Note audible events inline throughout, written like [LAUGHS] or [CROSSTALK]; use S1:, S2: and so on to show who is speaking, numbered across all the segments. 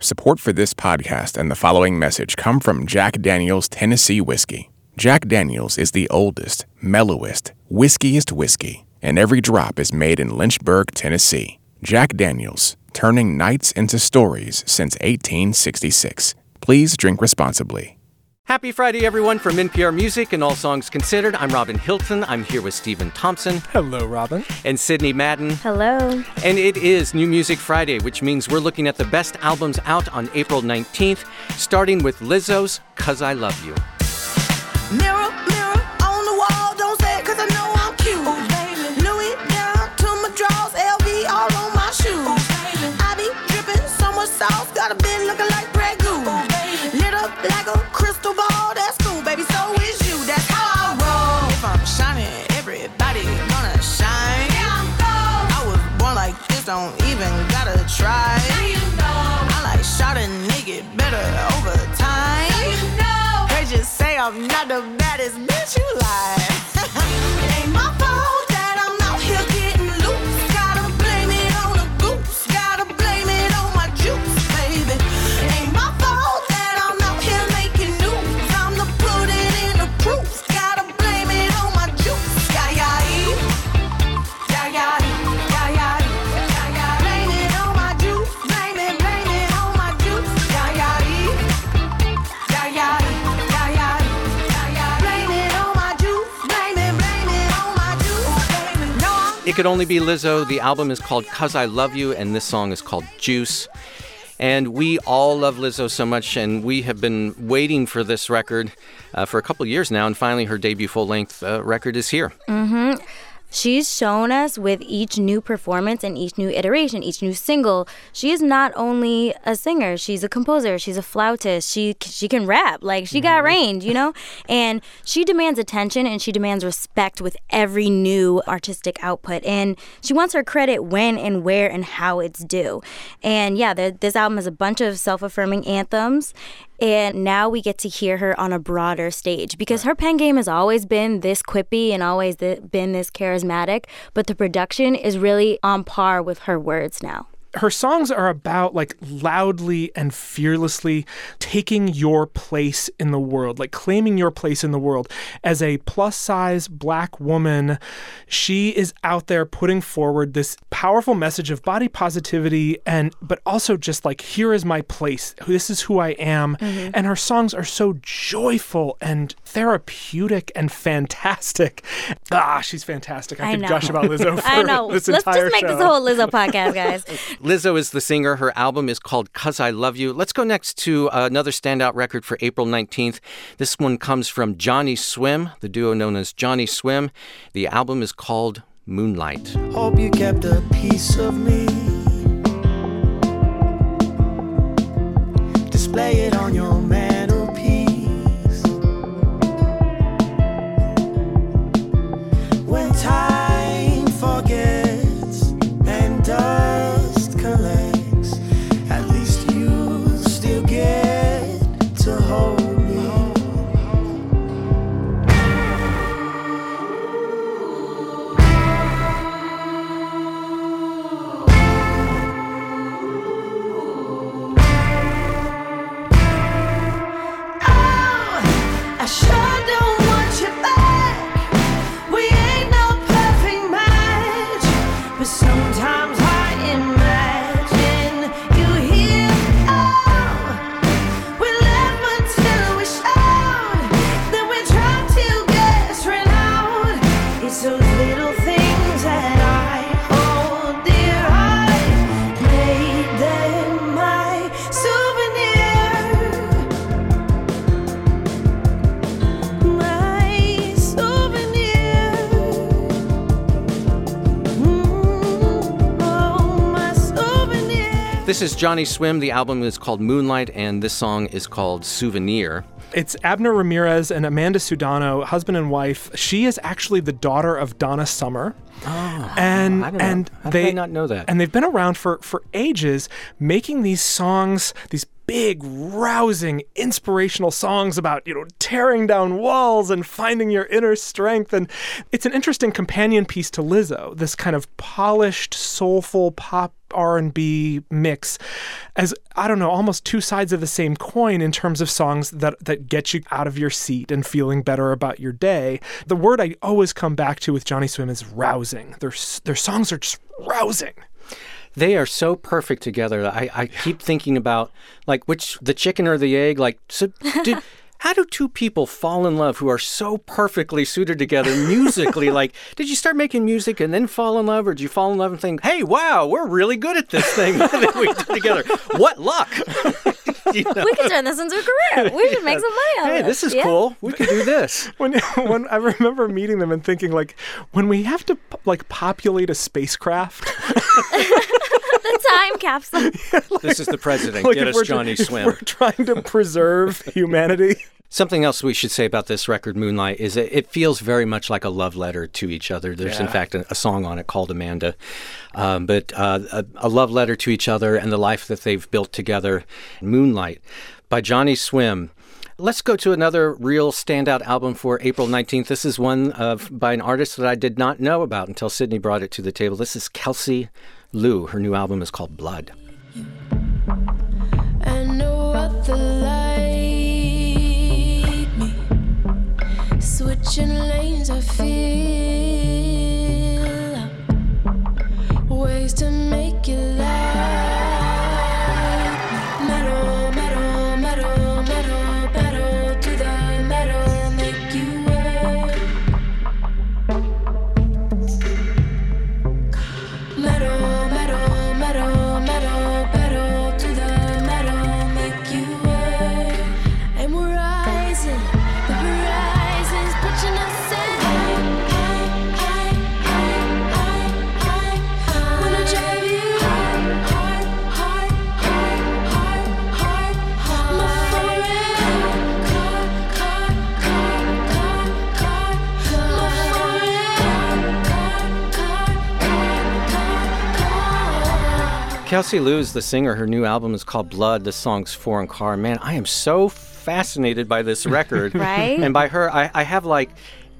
S1: Support for this podcast and the following message come from Jack Daniels Tennessee Whiskey. Jack Daniels is the oldest, mellowest, whiskiest whiskey, and every drop is made in Lynchburg, Tennessee. Jack Daniels, turning nights into stories since 1866. Please drink responsibly.
S2: Happy Friday, everyone, from NPR Music and All Songs Considered. I'm Robin Hilton. I'm here with Stephen Thompson.
S3: Hello, Robin.
S2: And Sidney Madden.
S4: Hello.
S2: And it is New Music Friday, which means we're looking at the best albums out on April 19th, starting with Lizzo's Cuz I Love You.
S5: Mirror, mirror on the wall, don't say it cause I know I'm cute. Oh, Louis down to my drawers, LV all on my shoes. Oh, I be dripping so much sauce, got a bit looking like It
S2: could only be Lizzo. The album is called Cuz I Love You, and this song is called Juice. And we all love Lizzo so much, and we have been waiting for this record uh, for a couple years now, and finally her debut full length uh, record is here.
S4: She's shown us with each new performance and each new iteration, each new single, she is not only a singer, she's a composer, she's a flautist, she she can rap, like she got mm-hmm. range, you know? And she demands attention and she demands respect with every new artistic output. And she wants her credit when and where and how it's due. And yeah, the, this album has a bunch of self-affirming anthems and now we get to hear her on a broader stage because her pen game has always been this quippy and always th- been this charismatic, but the production is really on par with her words now.
S3: Her songs are about like loudly and fearlessly taking your place in the world, like claiming your place in the world. As a plus size black woman, she is out there putting forward this powerful message of body positivity and, but also just like, here is my place. This is who I am. And her songs are so joyful and therapeutic and fantastic. Ah, she's fantastic. I,
S4: I
S3: could
S4: know.
S3: gush about Lizzo [LAUGHS] for
S4: I know.
S3: this
S4: Let's
S3: entire
S4: just make
S3: show.
S4: this whole Lizzo podcast, [LAUGHS] guys.
S2: Lizzo is the singer. Her album is called Cuz I Love You. Let's go next to uh, another standout record for April 19th. This one comes from Johnnyswim, the duo known as Johnnyswim. The album is called Moonlight.
S6: Hope you kept a piece of me.
S5: I sure
S2: This is Johnnyswim. The album is called Moonlight, and this song is called Souvenir.
S3: It's Abner Ramirez and Amanda Sudano, husband and wife. She is actually the daughter of Donna Summer. Oh, and
S2: I don't know.
S3: and
S2: How did
S3: they
S2: I not know that?
S3: And they've been around for for ages, making these songs, these big, rousing, inspirational songs about you know tearing down walls and finding your inner strength. And it's an interesting companion piece to Lizzo. This kind of polished, soulful pop R&B mix as I don't know, almost two sides of the same coin in terms of songs that that get you out of your seat and feeling better about your day. The word I always come back to with Johnnyswim is rousing. Their their songs are just rousing.
S2: They are so perfect together. I, I keep thinking about like which the chicken or the egg. Like, so how do two people fall in love who are so perfectly suited together musically? [LAUGHS] like, did you start making music and then fall in love, or did you fall in love and think, "Hey, wow, we're really good at this thing [LAUGHS] that we did together"? What luck! [LAUGHS] You know?
S4: We could turn this into a career. We should make some money out
S2: Hey,
S4: of
S2: this is
S4: Yeah.
S2: cool. We could do this.
S3: When when I remember meeting them and thinking like when we have to like populate a spacecraft
S4: The time capsule. [LAUGHS]
S2: This is the president.
S3: like
S2: Get us Johnny
S3: if
S2: Swim.
S3: we're trying to preserve [LAUGHS] humanity.
S2: Something else we should say about this record, Moonlight, is that it feels very much like a love letter to each other. There's, in fact, a, a song on it called Amanda, um, but uh, a, a love letter to each other and the life that they've built together. Moonlight by Johnnyswim. Let's go to another real standout album for April 19th. This is one of by an artist that I did not know about until Sidney brought it to the table. This is Kelsey Lu. Her new album is called Blood.
S7: Switching lanes, I feel
S2: Kelsey Lu is the singer. Her new album is called Blood. The song's Foreign Car. Man, I am so fascinated by this record. [LAUGHS]
S4: Right?
S2: And by her, I, I have like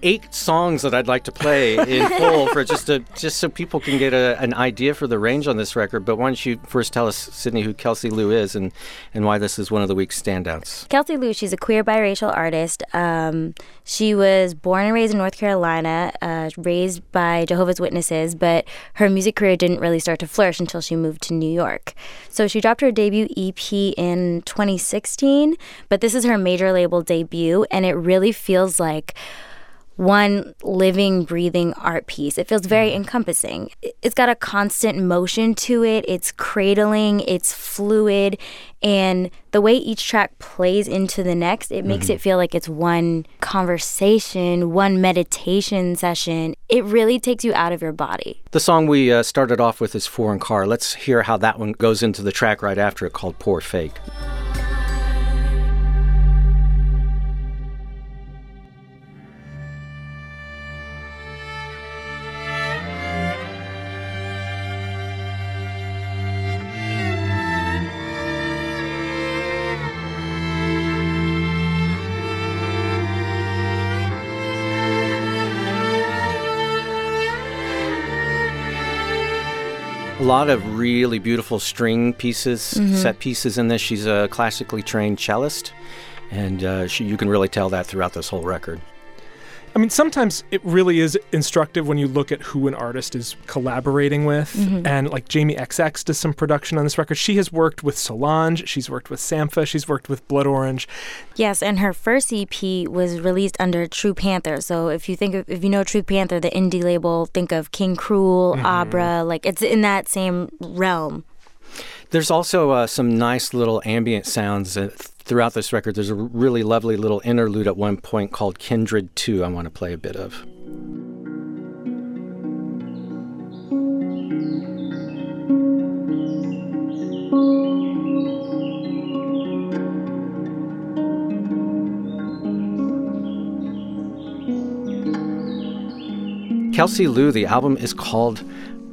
S2: eight songs that I'd like to play in [LAUGHS] full for just to just so people can get a, an idea for the range on this record. But why don't you first tell us, Sidney, who Kelsey Lu is and, and why this is one of the week's standouts?
S4: Kelsey Lu, she's a queer biracial artist. Um, she was born and raised in North Carolina, uh, raised by Jehovah's Witnesses, but her music career didn't really start to flourish until she moved to New York. So she dropped her debut EP in 2016, but this is her major label debut, and it really feels like one living, breathing art piece. It feels very encompassing. It's got a constant motion to it, it's cradling, it's fluid, and the way each track plays into the next, it makes it feel like it's one conversation, one meditation session. It really takes you out of your body.
S2: The song we uh, started off with is Foreign Car. Let's hear how that one goes into the track right after it called Poor Fake. Lot of really beautiful string pieces, set pieces in this. She's a classically trained cellist, and uh, she, you can really tell that throughout this whole record.
S3: I mean, sometimes it really is instructive when you look at who an artist is collaborating with. Mm-hmm. And like Jamie XX does some production on this record. She has worked with Solange, she's worked with Sampha, she's worked with Blood Orange.
S4: Yes, and her first EP was released under True Panther. So if you think of, if you know True Panther, the indie label, think of King Krule, mm-hmm. Abra, like it's in that same realm.
S2: There's also uh, some nice little ambient sounds throughout this record. There's a really lovely little interlude at one point called Kindred 2, I want to play a bit of. Kelsey Lu, the album is called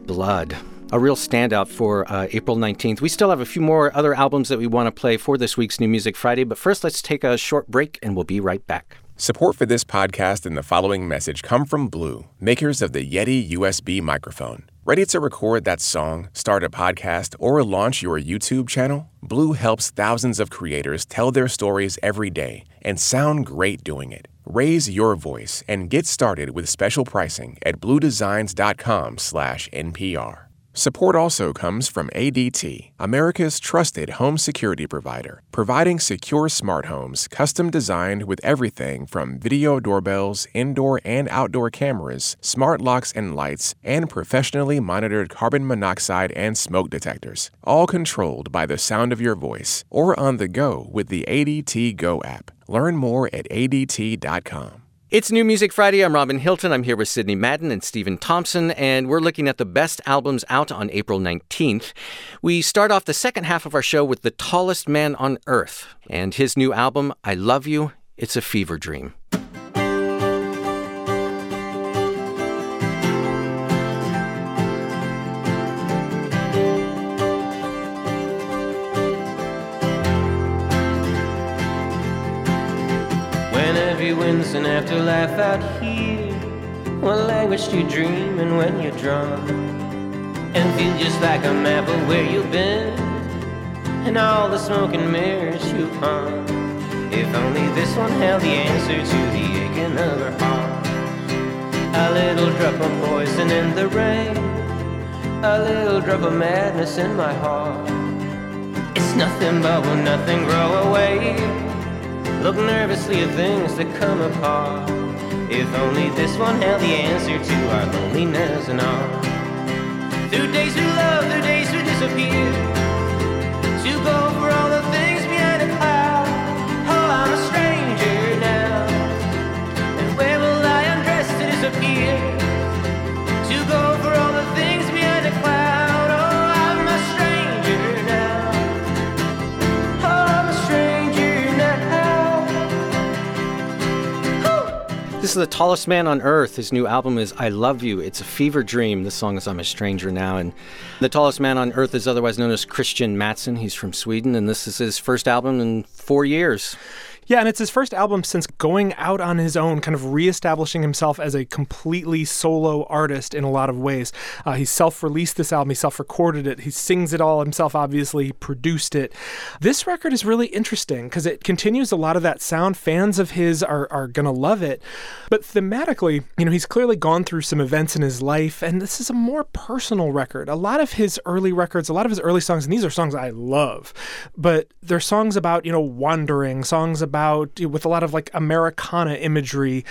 S2: Blood. A real standout for uh, April 19th. We still have a few more other albums that we want to play for this week's New Music Friday, but first let's take a short break and we'll be right back.
S1: Support for this podcast and the following message come from Blue, makers of the Yeti USB microphone. Ready to record that song, start a podcast, or launch your YouTube channel? Blue helps thousands of creators tell their stories every day and sound great doing it. Raise your voice and get started with special pricing at bluedesigns.com/npr. Support also comes from ADT, America's trusted home security provider, providing secure smart homes custom designed with everything from video doorbells, indoor and outdoor cameras, smart locks and lights, and professionally monitored carbon monoxide and smoke detectors, all controlled by the sound of your voice or on the go with the ADT Go app. Learn more at ADT.com.
S2: It's New Music Friday. I'm Robin Hilton. I'm here with Sidney Madden and Stephen Thompson, and we're looking at the best albums out on April 19th. We start off the second half of our show with The Tallest Man on Earth and his new album, I Love You, It's a Fever Dream.
S8: Wins an afterlife out here, what language do you dream and when you're drunk? And feel just like a map of where you've been, and all the smoke and mirrors you hung. If only this one held the answer to the aching of her heart. A little drop of poison in the rain, a little drop of madness in my heart. It's nothing but will nothing grow away. Look nervously at things that come apart. If only this one held the answer to our loneliness and all. Through days we love, through days we disappear. To go for all the things
S2: This is The Tallest Man on Earth. His new album is I Love You. It's a fever dream. This song is I'm a Stranger Now. And The Tallest Man on Earth is otherwise known as Kristian Matsson. He's from Sweden, and this is his first album in four years.
S3: Yeah, and it's his first album since going out on his own, kind of reestablishing himself as a completely solo artist in a lot of ways. Uh, he self released this album, he self recorded it, he sings it all himself, obviously, he produced it. This record is really interesting because it continues a lot of that sound. Fans of his are, are going to love it. But thematically, you know, he's clearly gone through some events in his life, and this is a more personal record. A lot of his early records, a lot of his early songs, and these are songs I love, but they're songs about, you know, wandering, songs about with a lot of like Americana imagery.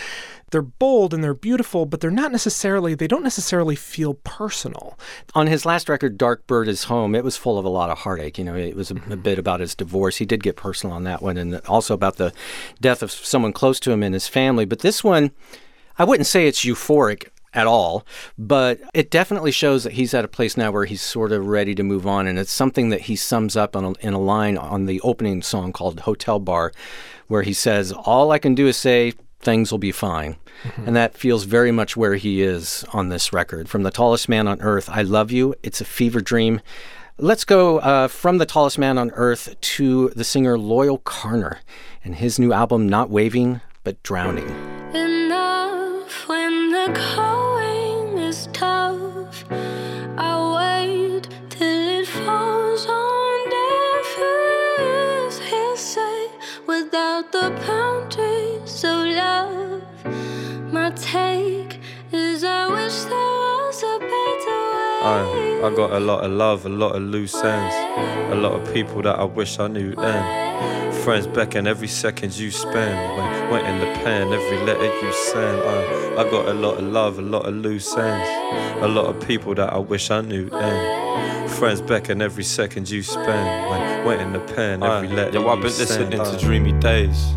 S3: They're bold and they're beautiful, but they're not necessarily, they don't necessarily feel personal.
S2: On his last record, Dark Bird is Home, it was full of a lot of heartache. You know, it was a, a bit about his divorce. He did get personal on that one, and also about the death of someone close to him in his family. But this one, I wouldn't say it's euphoric at all, but it definitely shows that he's at a place now where he's sort of ready to move on. And it's something that he sums up a, in a line on the opening song called Hotel Bar, where he says, All I can do is say, things will be fine. Mm-hmm. And that feels very much where he is on this record. From The Tallest Man on Earth, I Love You, It's a Fever Dream. Let's go uh, from The Tallest Man on Earth to the singer Loyle Carner and his new album, Not Waving, but Drowning.
S7: Enough when the going I, I
S9: got a lot of love, a lot of loose ends, a lot of people that I wish I knew then. Friends beckon every second you spend. When went in the pen, every letter you send. I, I got a lot of love, a lot of loose ends, a lot of people that I wish I knew then. Friends beckon every second you spend. When went in the pen, uh, every letter
S10: Yo,
S9: you
S10: I've been
S9: send.
S10: listening to
S9: uh,
S10: dreamy days.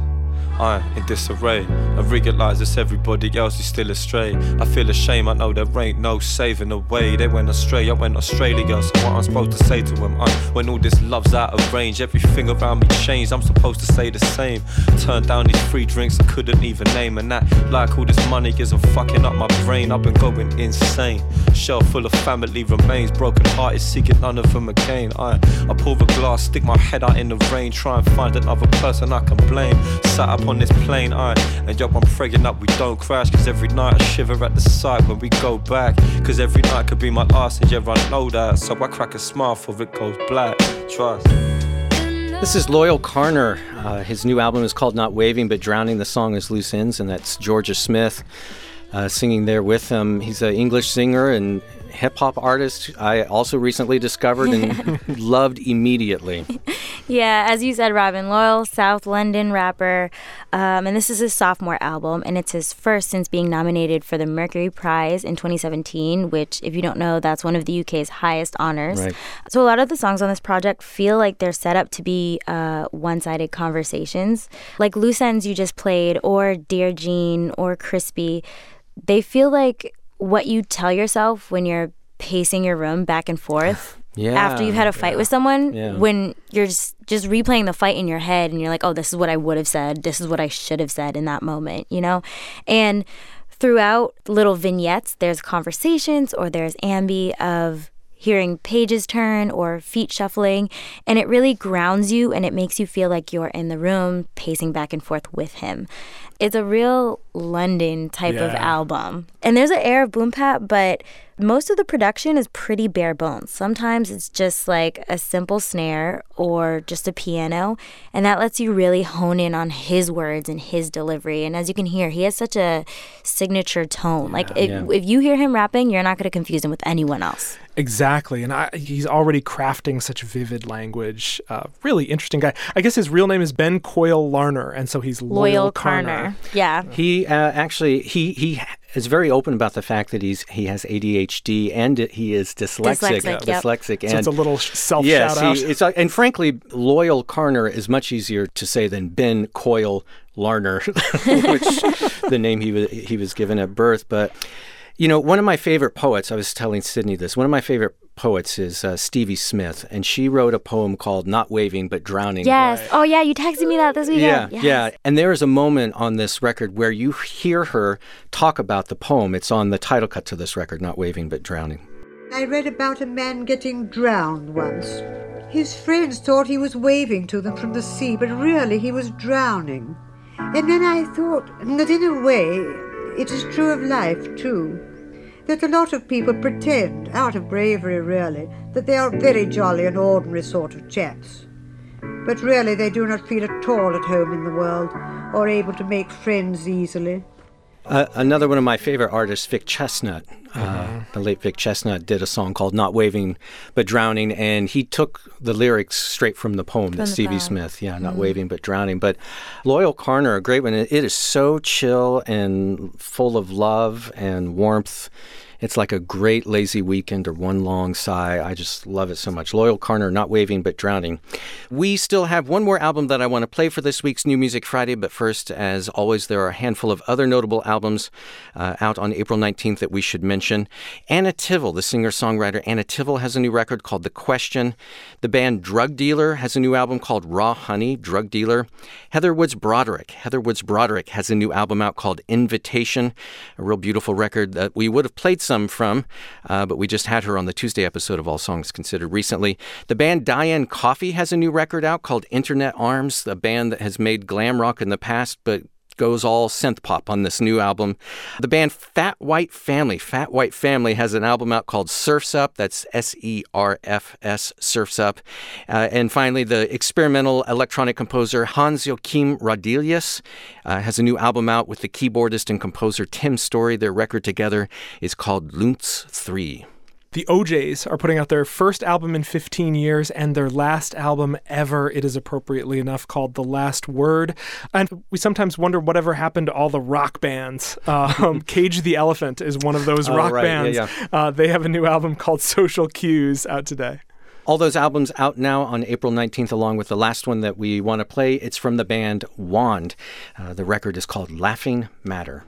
S10: I'm in disarray. I realise it's everybody else is still astray. I feel ashamed, I know there ain't no saving the way. They went astray, I went Australia. So what I'm supposed to say to them? I, uh, when all this love's out of range, everything around me changed. I'm supposed to say the same. Turned down these free drinks I couldn't even name. And that, like all this money, isn't fucking up my brain. I've been going insane. Shelf full of family remains. Broken hearted, seeking none of them again. I, I pour a glass, stick my head out in the rain. Try and find another person I can blame. Sat up on this plane, I and yo, I'm praying up we don't crash. Cause every night I shiver at the sight when we go back. Cause every night could be my last, and yeah, I know that. So I crack a smile for it goes black. Trust.
S2: This is Loyle Carner. Uh, his new album is called Not Waving But Drowning. The song is Loose Ends, and that's Jorja Smith uh, singing there with him. He's an English singer and hip hop artist I also recently discovered and [LAUGHS] loved immediately.
S4: Yeah, as you said, Robin, Loyle South London rapper. Um, and this is his sophomore album, and it's his first since being nominated for the Mercury Prize in 2017, which, if you don't know, that's one of the UK's highest honors.
S2: Right.
S4: So a lot of the songs on this project feel like they're set up to be uh, one sided conversations. Like Loose Ends, you just played, or Dear Jean, or Krispy. They feel like what you tell yourself when you're pacing your room back and forth [LAUGHS]
S2: Yeah.
S4: after you've had a fight with someone
S2: Yeah.
S4: when you're just just replaying the fight in your head and you're like oh this is what i would have said this is what i should have said in that moment you know and throughout little vignettes there's conversations or there's ambi of hearing pages turn or feet shuffling and it really grounds you and it makes you feel like you're in the room pacing back and forth with him. It's a real london type of album. And there's an air of boom bap but most of the production is pretty bare bones. Sometimes it's just like a simple snare or just a piano, and that lets you really hone in on his words and his delivery. And as you can hear, he has such a signature tone. like if,
S2: Yeah.
S4: if you hear him rapping, you're not going to confuse him with anyone else.
S3: Exactly, and I, he's already crafting such vivid language. Uh, really interesting guy. I guess his real name is Ben Coyle Larner, and so he's Loyle,
S4: Loyle
S3: Carner.
S4: Carner. Yeah.
S2: He uh, actually he he is very open about the fact that he's he has ADHD and he is dyslexic.
S4: Dyslexic, yep.
S2: dyslexic
S3: So
S2: and
S3: it's a little sh- self
S2: yeah,
S3: shout out.
S2: see, it's uh, and frankly, Loyle Carner is much easier to say than Ben Coyle Larner, [LAUGHS] which [LAUGHS] the name he was he was given at birth. But you know, one of my favorite poets. I was telling Sidney this. One of my favorite poets is uh, Stevie Smith, and she wrote a poem called "Not Waving but Drowning."
S4: Yes. Oh, yeah. You texted me that this weekend.
S2: Yeah,
S4: weekend.
S2: yeah. And there is a moment on this record where you hear her talk about the poem. It's on the title cut to this record, Not Waving But Drowning.
S11: I read about a man getting drowned once. His friends thought he was waving to them from the sea, but really he was drowning. And then I thought that in a way it is true of life too. That a lot of people pretend, out of bravery really, that they are very jolly and ordinary sort of chaps. But really they do not feel at all at home in the world, or able to make friends easily.
S2: Uh, another one of my favorite artists, Vic Chesnutt. Uh, the late Vic Chesnutt did a song called "Not Waving But Drowning," and he took the lyrics straight from the poem that
S4: the
S2: Stevie
S4: poem.
S2: Smith, yeah, "Not Waving But Drowning." But "Loyle Carner," a great one. It it is so chill and full of love and warmth. It's like a great lazy weekend or one long sigh. I just love it so much. Loyle Carner, not waving but drowning. We still have one more album that I want to play for this week's New Music Friday, but first, as always, there are a handful of other notable albums uh, out on April 19th that we should mention. Anna Tivel, the singer songwriter Anna Tivel, has a new record called The Question. The band Drugdealer has a new album called Raw Honey, Drugdealer. Heather Woods Broderick. Heather Woods Broderick has a new album out called Invitation, a real beautiful record that we would have played some from, uh, but we just had her on the Tuesday episode of All Songs Considered recently. The band Diane Coffee has a new record out called Internet Arms, a band that has made glam rock in the past, but goes all synth pop on this new album. The band Fat White Family, Fat White Family has an album out called Serfs Up. That's S E R F S, Serfs Up. Uh, and finally, the experimental electronic composer Hans Joachim Roedelius uh, has a new album out with the keyboardist and composer Tim Story. Their record together is called Lunz 3.
S3: The O'Jays are putting out their first album in 15 years and their last album ever, it is appropriately enough called The Last Word. And we sometimes wonder whatever happened to all the rock bands. [LAUGHS] Um, Cage the Elephant is one of those
S2: Oh,
S3: rock
S2: right. Yeah,
S3: bands. Uh, they have a new album called Social Cues out today.
S2: All those albums out now on April 19th, along with the last one that we want to play. It's from the band Wand. Uh, the record is called Laughing Matter.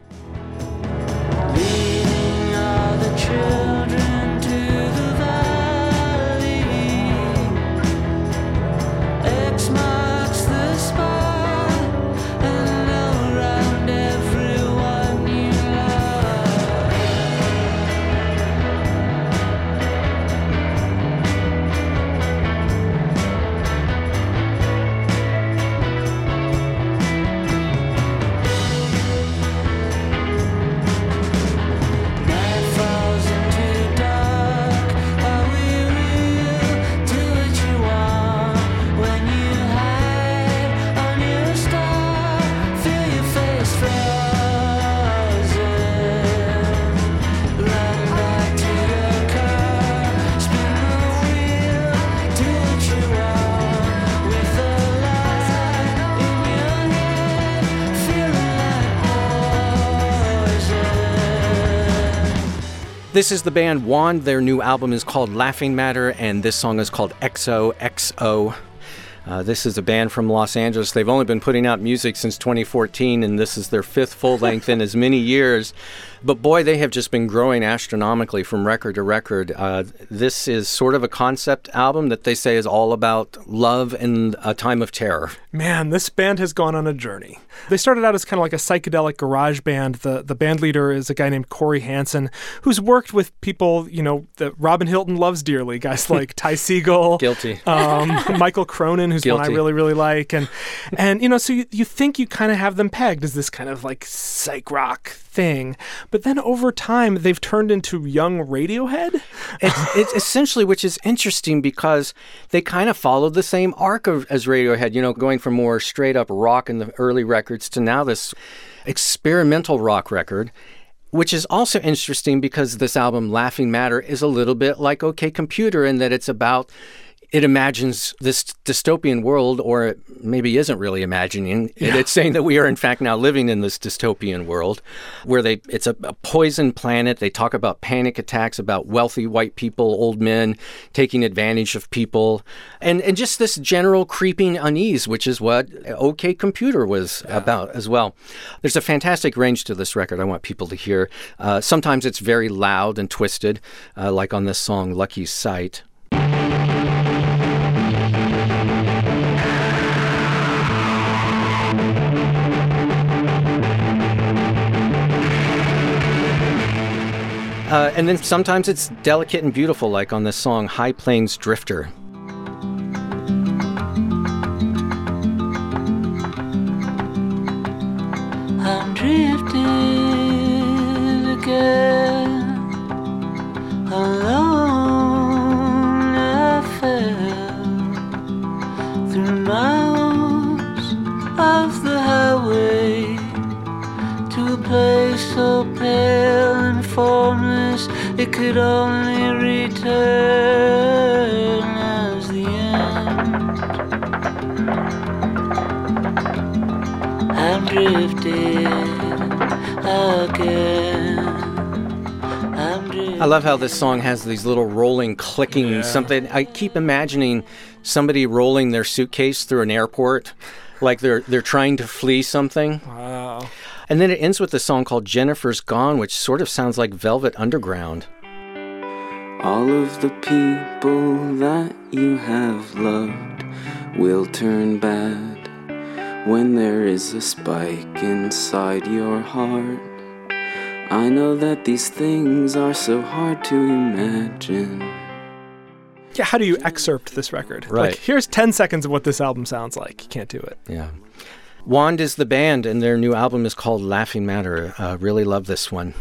S2: This is the band Wand. Their new album is called Laughing Matter, and this song is called XOXO. Uh, this is a band from Los Angeles. They've only been putting out music since 2014, and this is their fifth full length in as many years. But boy, they have just been growing astronomically from record to record. Uh, this is sort of a concept album that they say is all about love in a time of terror.
S3: Man, this band has gone on a journey. They started out as kind of like a psychedelic garage band. The the band leader is a guy named Cory Hanson, who's worked with people, you know, that Robin Hilton loves dearly. Guys [LAUGHS] like Ty Segall,
S2: Guilty.
S3: um, [LAUGHS] Mikal Cronin, who's one I really really like, and and you know, so you, you think you kind of have them pegged as this kind of like psych rock thing, but then over time they've turned into young Radiohead.
S2: It's, it's essentially, which is interesting because they kind of followed the same arc of, as Radiohead, you know, going from more straight up rock in the early records to now this experimental rock record. Which is also interesting because this album, Laughing Matter, is a little bit like OK Computer in that it's about it imagines this dystopian world, or it maybe isn't really imagining it. It's saying that we are in fact now living in this dystopian world, where they it's a, a poison planet. They talk about panic attacks, about wealthy white people, old men taking advantage of people, and and just this general creeping unease, which is what OK Computer was about as well. There's a fantastic range to this record. I want people to hear. Uh, sometimes it's very loud and twisted, uh, like on this song "Lucky Sight." Uh, and then sometimes it's delicate and beautiful, like on this song High Plains Drifter.
S6: Could only return as the end. I'm drifting again. I'm.
S2: I love how this song has these little rolling, clicking something. I keep imagining somebody rolling their suitcase through an airport, like they're they're trying to flee something.
S3: Wow.
S2: And then it ends with a song called Jennifer's Gone, which sort of sounds like Velvet Underground.
S12: All of the people that you have loved will turn bad when there is a spike inside your heart. I know that these things are so hard to imagine.
S3: Yeah, how do you excerpt this record?
S2: Right.
S3: Like, here's 10 seconds of what this album sounds like. You can't do it.
S2: Yeah. Wand is the band, and their new album is called Laughing Matter. Uh, really love this one.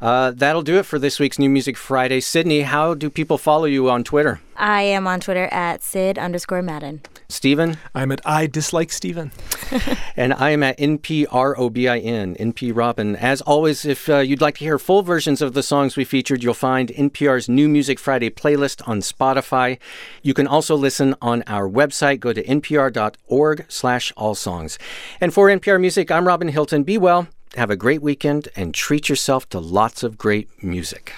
S2: Uh, that'll do it for this week's New Music Friday. Sidney, how do people follow you on Twitter?
S4: I am on Twitter at Sid underscore Madden.
S2: Stephen?
S3: I'm at I dislike Steven. [LAUGHS]
S2: And I am at NPROBIN, NP Robin. As always, if uh, you'd like to hear full versions of the songs we featured, you'll find NPR's New Music Friday playlist on Spotify. You can also listen on our website. Go to npr.org slash all songs. And for NPR Music, I'm Robin Hilton. Be well, have a great weekend, and treat yourself to lots of great music.